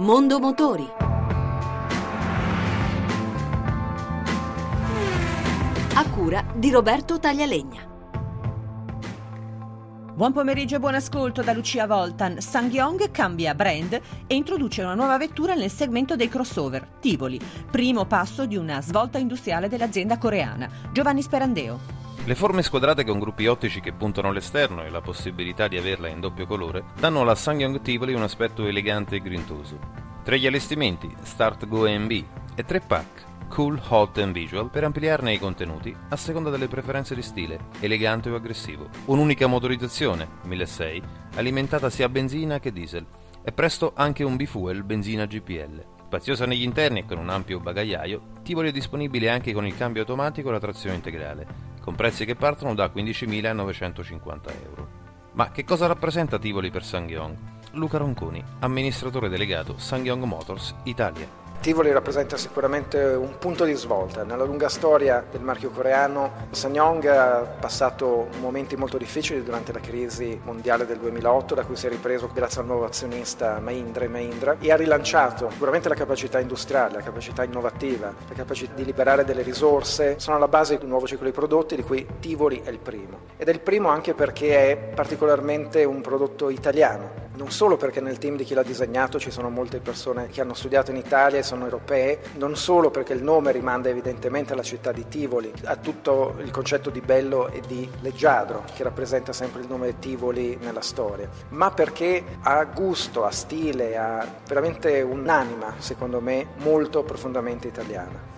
Mondo Motori. A cura di Roberto Taglialegna. Buon pomeriggio e buon ascolto da Lucia Voltan. Sangyong cambia brand e introduce una nuova vettura nel segmento dei crossover, Tivoli, primo passo di una svolta industriale dell'azienda coreana. Giovanni Sperandeo. Le forme squadrate con gruppi ottici che puntano all'esterno e la possibilità di averla in doppio colore danno alla Sangyong Tivoli un aspetto elegante e grintoso. Tra gli allestimenti, Start Go AMB e tre pack, Cool, Hot and Visual per ampliarne i contenuti a seconda delle preferenze di stile, elegante o aggressivo. Un'unica motorizzazione, 1600, alimentata sia a benzina che diesel, e presto anche un bifuel benzina GPL. Spaziosa negli interni e con un ampio bagagliaio, Tivoli è disponibile anche con il cambio automatico e la trazione integrale, con prezzi che partono da 15.950 euro. Ma che cosa rappresenta Tivoli per Sangyong? Luca Ronconi, amministratore delegato Sangyong Motors Italia. Tivoli rappresenta sicuramente un punto di svolta. Nella lunga storia del marchio coreano, Sanyong ha passato momenti molto difficili durante la crisi mondiale del 2008, da cui si è ripreso grazie al nuovo azionista Mahindra e Mahindra, e ha rilanciato sicuramente la capacità industriale, la capacità innovativa, la capacità di liberare delle risorse, sono alla base di un nuovo ciclo di prodotti di cui Tivoli è il primo. Ed è il primo anche perché è particolarmente un prodotto italiano, non solo perché nel team di chi l'ha disegnato ci sono molte persone che hanno studiato in Italia e sono europee, non solo perché il nome rimanda evidentemente alla città di Tivoli, a tutto il concetto di bello e di leggiadro che rappresenta sempre il nome Tivoli nella storia, ma perché ha gusto, ha stile, ha veramente un'anima, secondo me, molto profondamente italiana.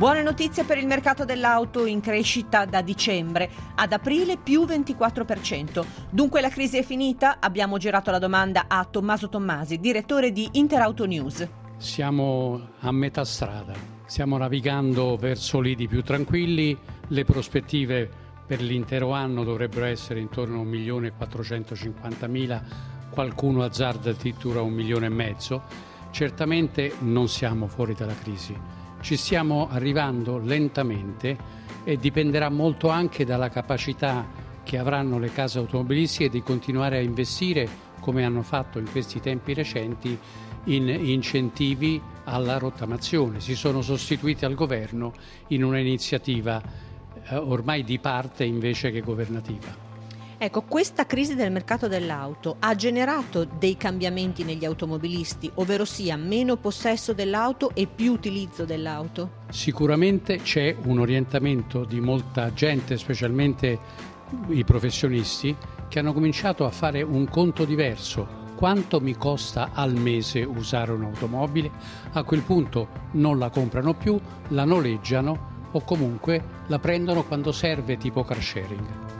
Buone notizie per il mercato dell'auto in crescita da dicembre, ad aprile più 24%. Dunque la crisi è finita? Abbiamo girato la domanda a Tommaso Tommasi, direttore di Interauto News. Siamo a metà strada, stiamo navigando verso lidi più tranquilli, le prospettive per l'intero anno dovrebbero essere intorno a 1.450.000, qualcuno azzarda addirittura un milione e mezzo. Certamente non siamo fuori dalla crisi ci stiamo arrivando lentamente e dipenderà molto anche dalla capacità che avranno le case automobilistiche di continuare a investire, come hanno fatto in questi tempi recenti, in incentivi alla rottamazione. Si sono sostituiti al governo in un'iniziativa eh, ormai di parte invece che governativa. Ecco, questa crisi del mercato dell'auto ha generato dei cambiamenti negli automobilisti, ovvero sia meno possesso dell'auto e più utilizzo dell'auto? Sicuramente c'è un orientamento di molta gente, specialmente i professionisti, che hanno cominciato a fare un conto diverso. Quanto mi costa al mese usare un'automobile? A quel punto non la comprano più, la noleggiano o comunque la prendono quando serve tipo car sharing.